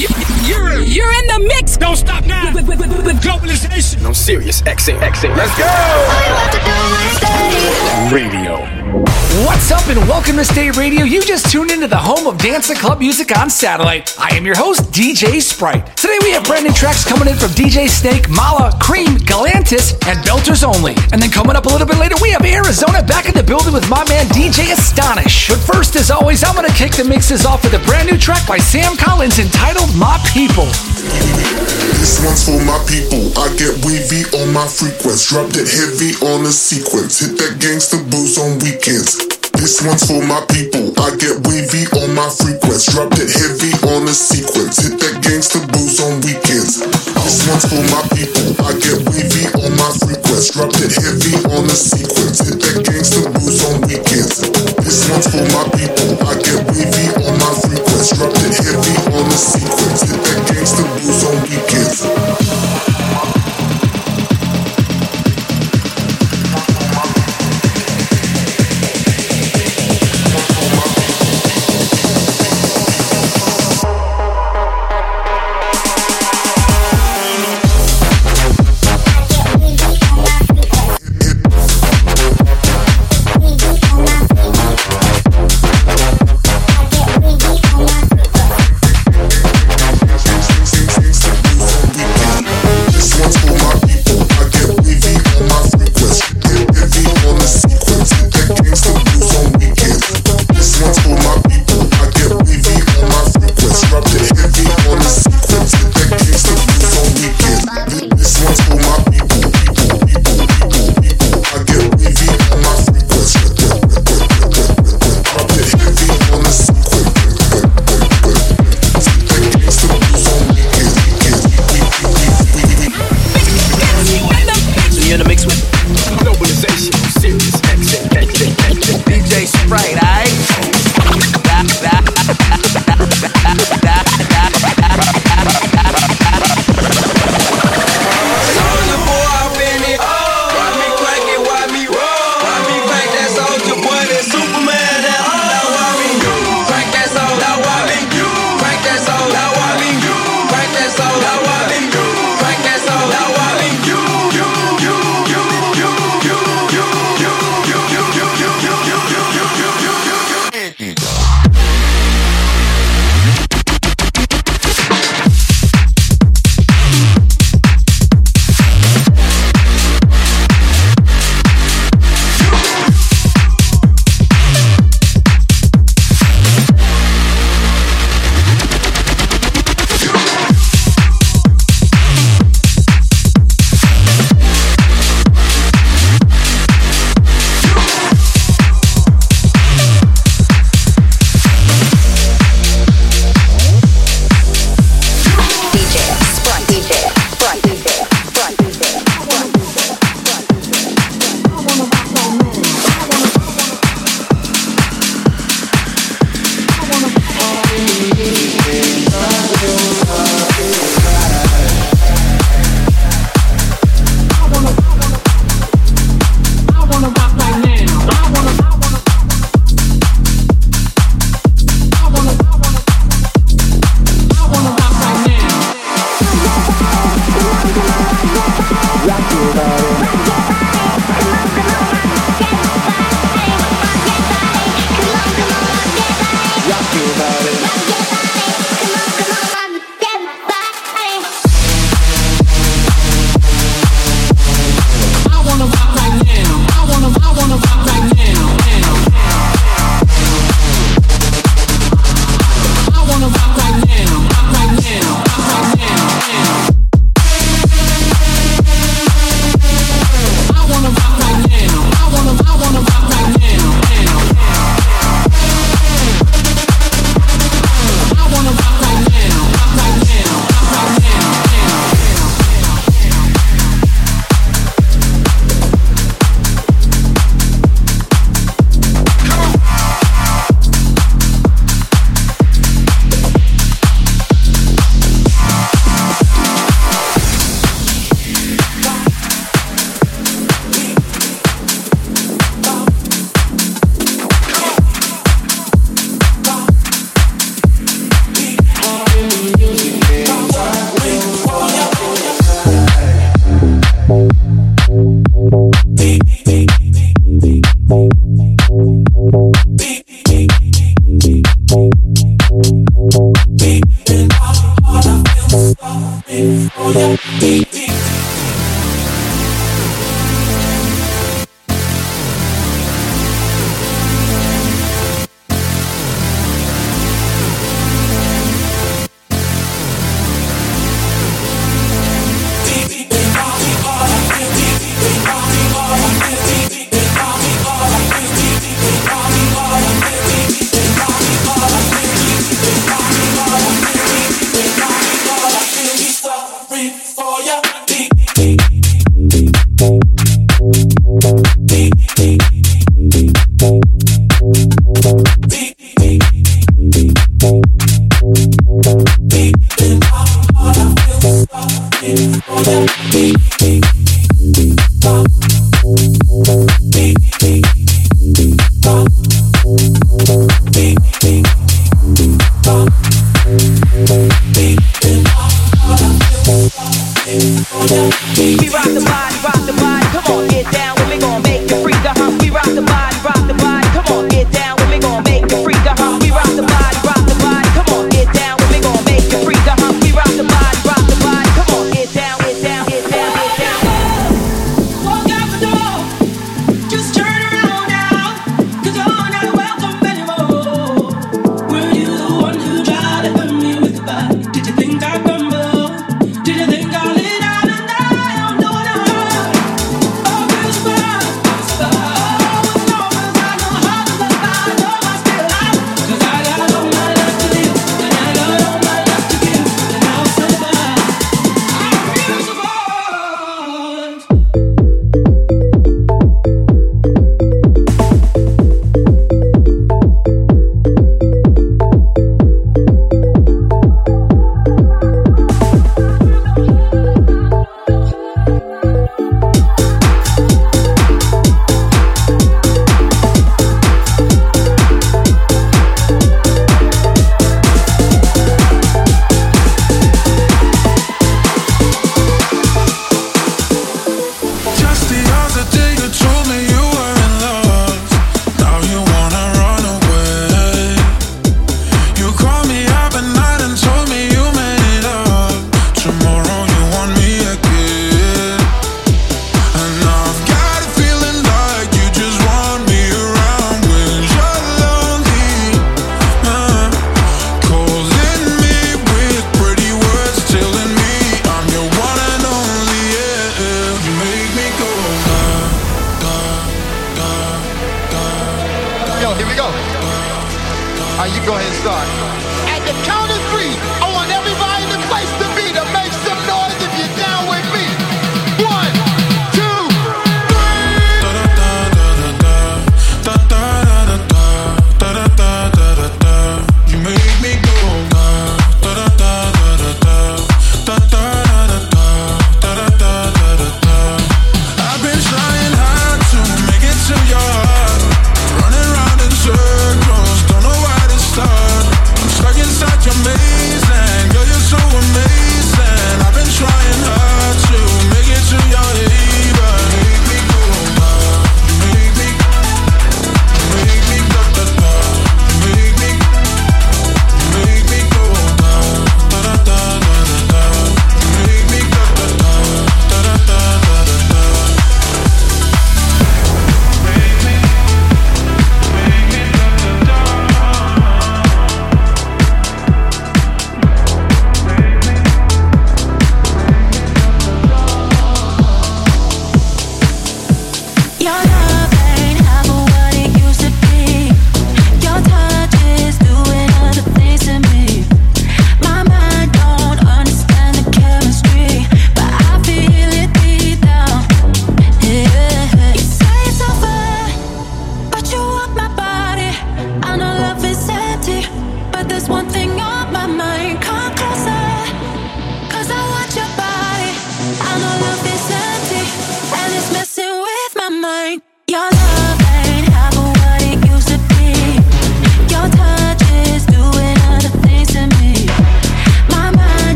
You're, you're in the mix. Don't stop now. With, with, with, with globalization. On Sirius XM. XM. Let's go. Radio. What's up and welcome to State Radio. You just tuned into the home of dance and club music on satellite. I am your host, DJ Sprite. Today we have brand new tracks coming in from DJ Snake, Malaa, Cream, Galantis, and Belters Only. And then coming up a little bit later, we have Arizona back in the building with my man DJ Astonish. But first, as always, I'm gonna kick the mixes off with a brand new track by Sam Collins entitled My People. This one's for my people. I get wavy on my frequency. Dropped it heavy on the sequence. Hit that gangster booze on weekends. This one's for my people. I get wavy on my frequency. Dropped it heavy on the sequence. Hit that gangster booze on weekends. This one's for my people. I get wavy on my frequency. Dropped it heavy on the sequence. Hit that gangster booze on weekends. This one's for my people. I get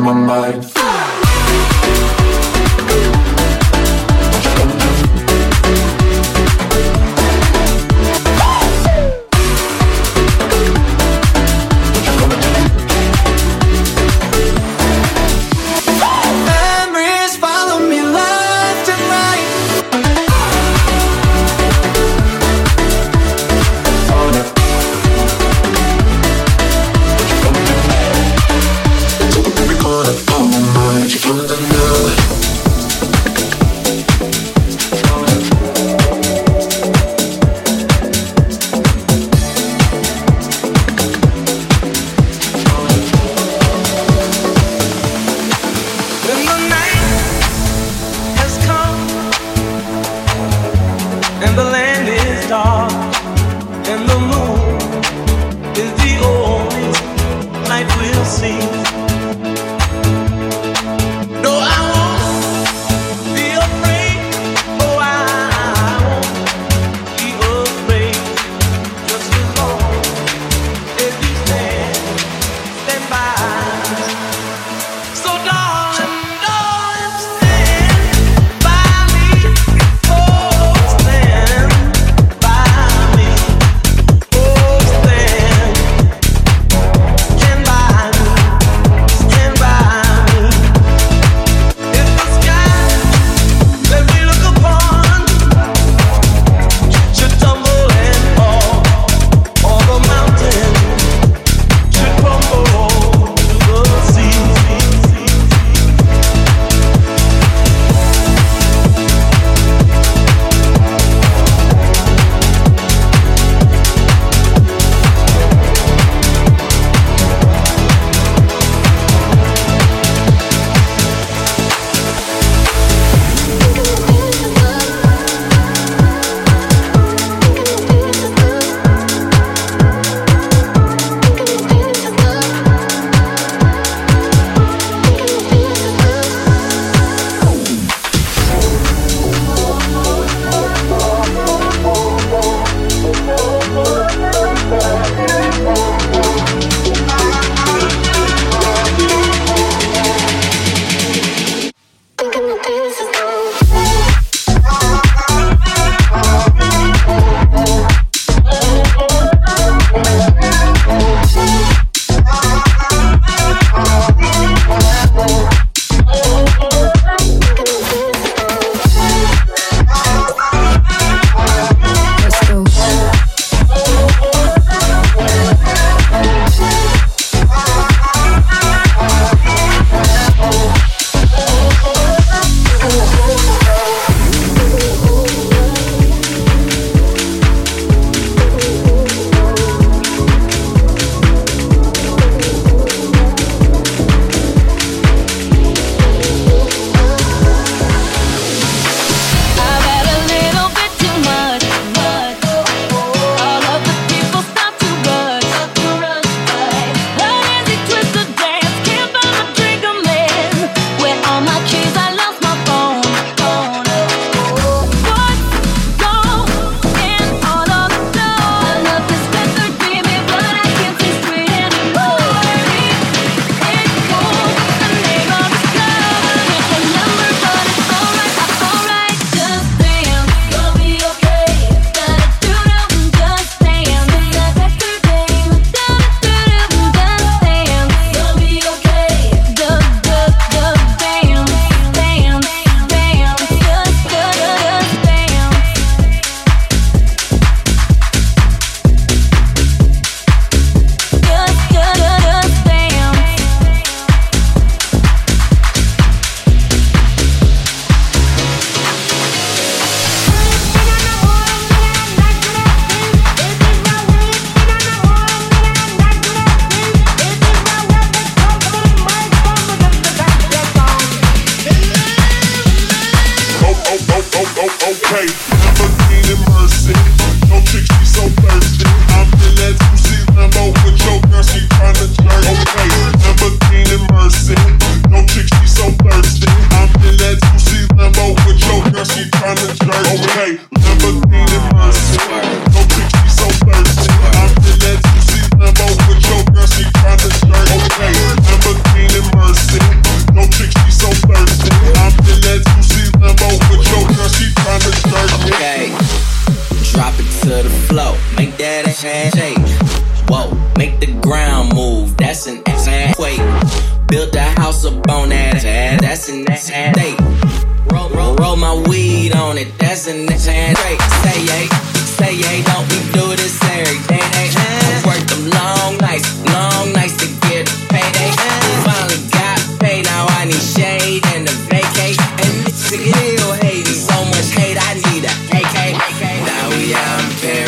my mind.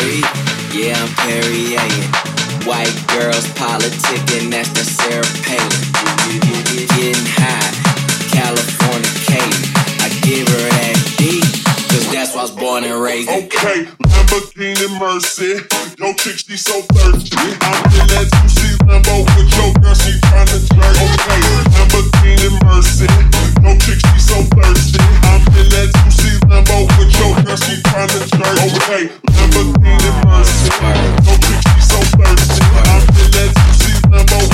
Perry. Yeah, I'm Perry White girls politicking, that's the Sarah Palin. Getting high, California Kate. I give her that D, cause that's why I was born and raised. Okay, Lamborghini Mercy. Yo, chick, she so thirsty. I'm in that juicy Lambo with your girl, she tryna jerk. Okay, Lamborghini Mercy. Yo, chick, she so thirsty. I'm in that juicy Lambo with your girl, she tryna jerk. Okay, Lamborghini Mercy. Yo, chick, she so thirsty. I'm in that juicy Lambo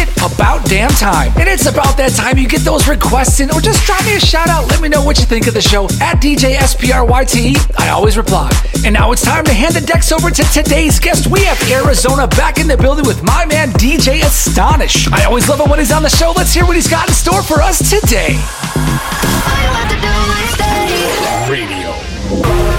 it about damn time. And it's about that time you get those requests in or just drop me a shout out. Let me know what you think of the show at DJ SPRYTE. I always reply. And now it's time to hand the decks over to today's guest. We have Arizona back in the building with my man DJ Astonish. I always love it when he's on the show. Let's hear what he's got in store for us today. Radio.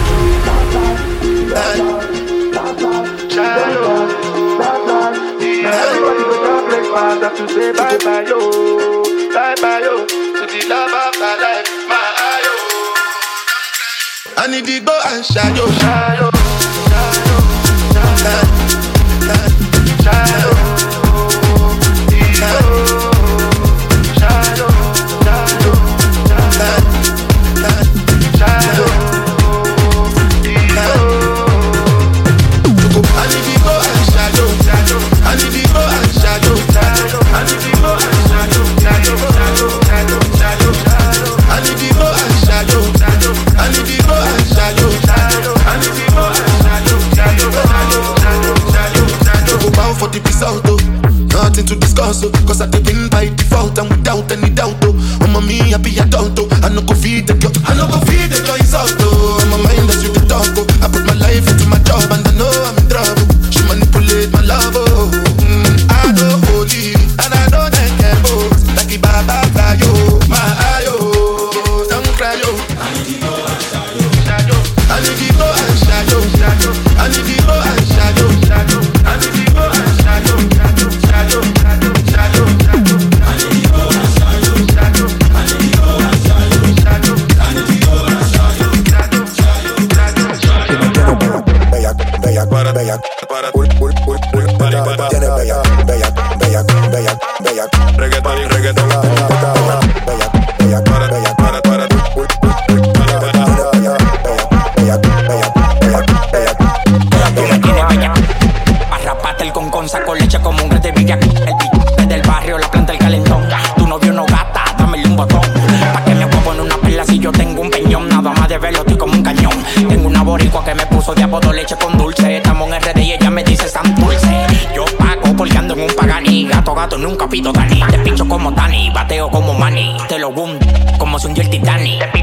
to say bye oh. bye yo, oh. bye bye yo to the love of my life, my ayo. Oh. I need to go and shayo, shayo, shayo, shayo, shayo. shayo. nothing to discuss, oh. Cause I take win by default and without any doubt, oh. Mama, me, I be adult, oh I no go feed the girl, I no go feed Journey.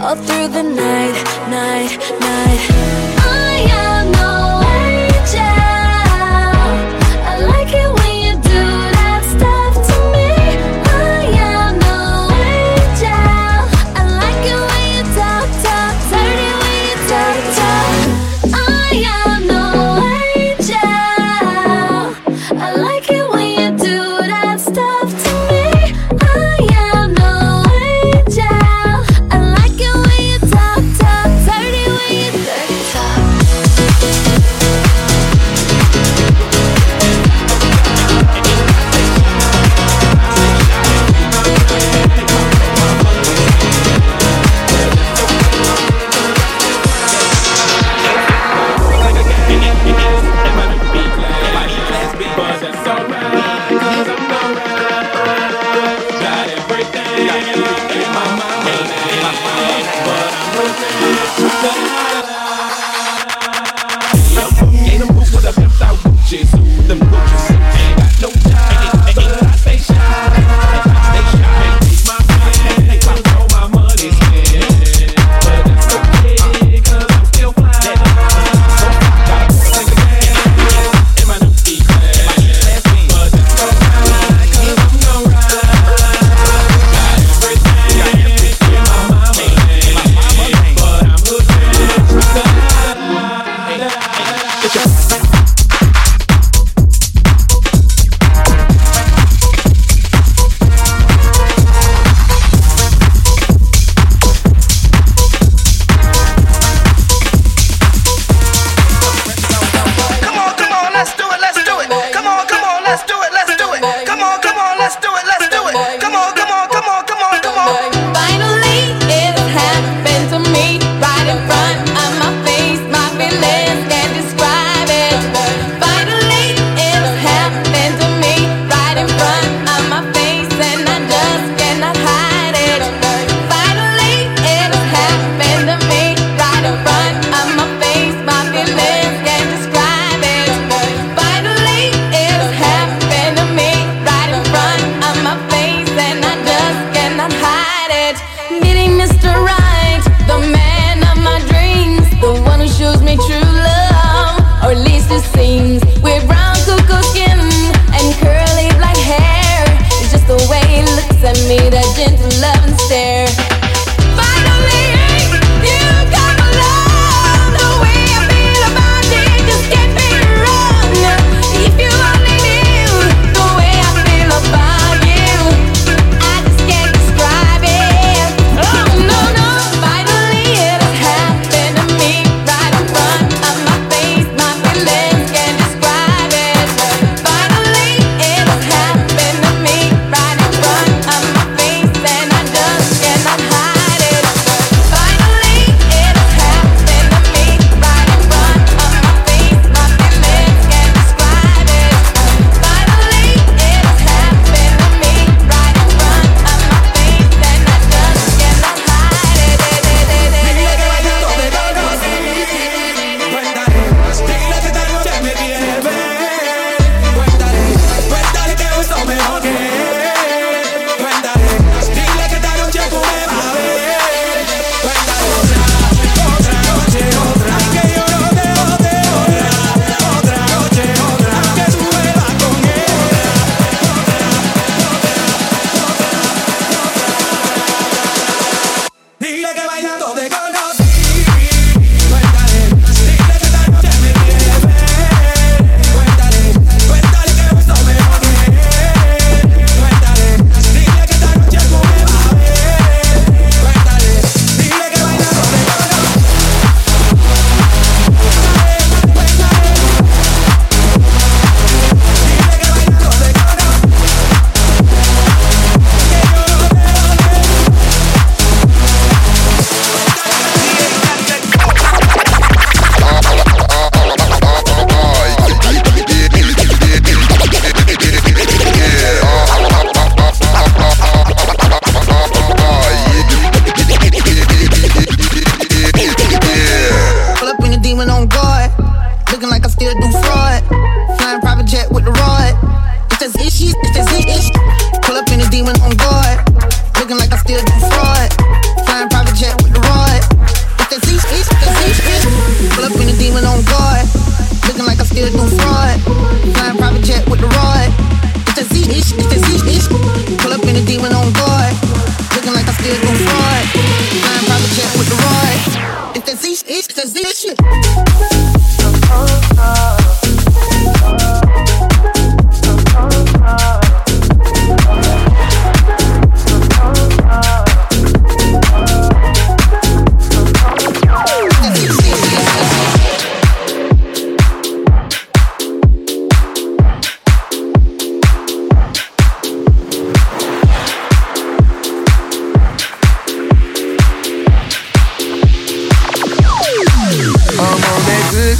All through the night, night, night.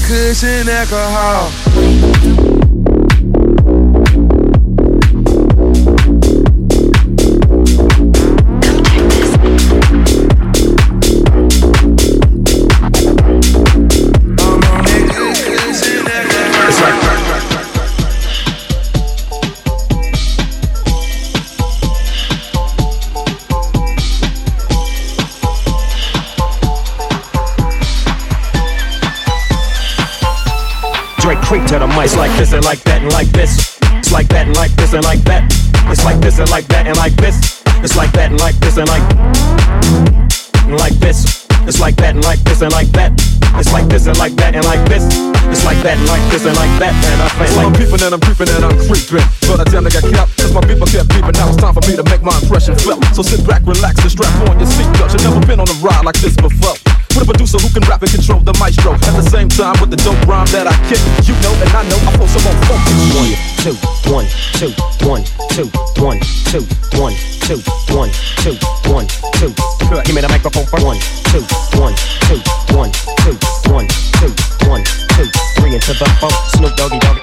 Cushion alcohol. Creep to the mic. It's like this and like that and like this. It's like that and like this and like that. It's like this and like that and like this. It's like that and like this and like and like this. It's like that and like this and like that. It's like this and like that and like this. It's like that and like this and like that. And I feel So I'm like peeping and I'm creeping and I'm creeping. But I tend to get kept, cause my people kept peeping. Now it's time for me to make my impression felt. So sit back, relax, and strap on your seatbelt. You've never been on a ride like this before. With a producer who can rap and control the maestro. At the same time, with the dope rhyme that I kick. You know, and I know I feel some on focus. one, two, one, two, one, two, one, two, one, two, one, two, one, two. Give me the microphone for one, two, one, two, one, two, one, two, one, two, three into the phone. Snoop Doggy Doggy.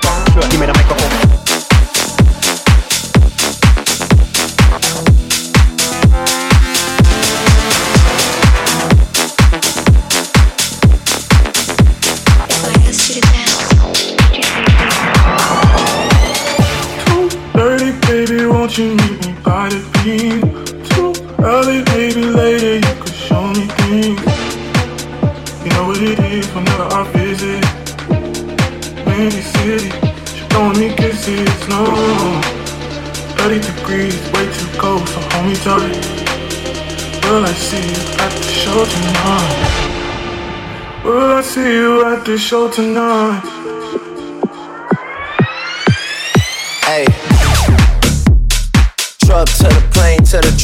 Give me the microphone. You meet me by the beam? Too early, baby, later you could show me things. You know what it is whenever I visit. Windy City, she throwing me kisses, no. 30 degrees, way too cold, so hold me tight. Will I see you at the show tonight? Will I see you at the show tonight? Hey.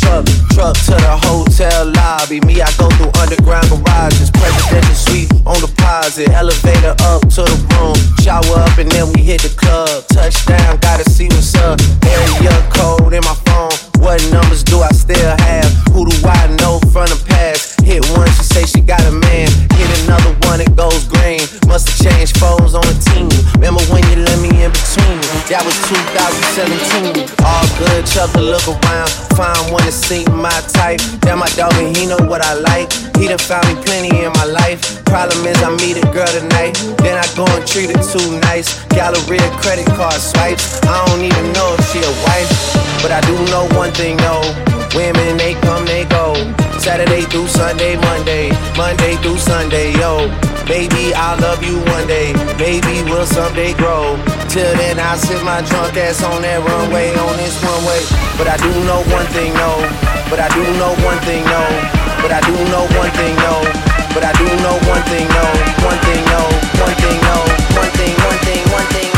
Truck, truck to the hotel lobby. Me, I go through underground garages, presidential suite on deposit, elevator up to the room, shower up and then we hit the club. Touchdown, gotta see what's up. Area code in my phone. What numbers do I still have? Who do I know from the past? Hit one, she say she got a man. Hit another one, it goes green. Must have changed foes on the team. Remember when you let me in between? That was 2017. All good, chuck a look around. Find one to see my type. That my dog and he know what I like. He done found me plenty in my life. Problem is I meet a girl tonight. Then I go and treat her too nice. Galleria credit card swipes. I don't even know if she a wife. But I do know one thing though. Women, they come, they go. Saturday through Sunday, Monday. Monday through Sunday, yo. Baby, I'll love you one day. Baby, we'll someday grow. Till then, I'll sit my drunk ass on that runway, on this one way. But I do know one thing, no. But I do know one thing, no. But I do know one thing, no. But I do know one thing, no. One thing, no. One thing, no. One thing, one thing, one thing,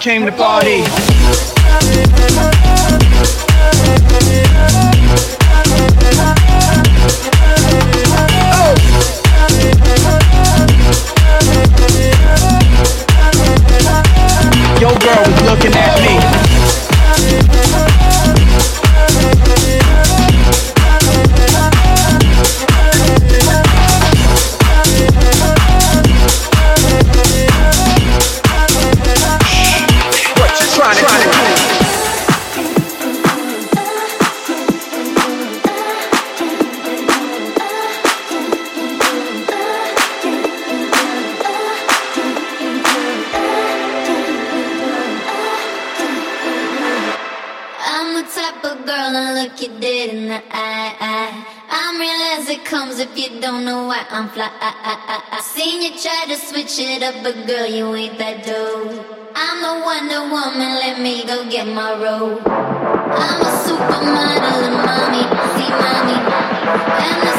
came to party. switch it up, but girl, you ain't that dope. I'm the Wonder Woman, let me go get my robe. I'm a supermodel and mommy, see mommy. And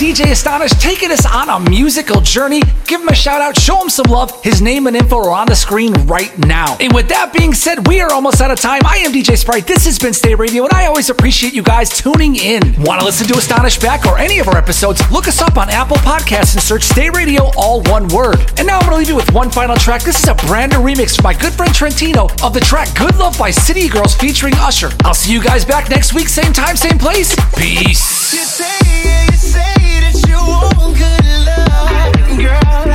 DJ Astonish taking us on a musical journey. Give him a shout out, show him some love. His name and info are on the screen right now. And with that being said, we are almost out of time. I am DJ Sprite. This has been Stay Radio, and I always appreciate you guys tuning in. Want to listen to Astonish back or any of our episodes? Look us up on Apple Podcasts and search Stay Radio, all one word. And now I'm going to leave you with one final track. This is a brand new remix from my good friend Trentino of the track Good Love by City Girls featuring Usher. I'll see you guys back next week, same time, same place. Peace. You say, you say want good love, girl.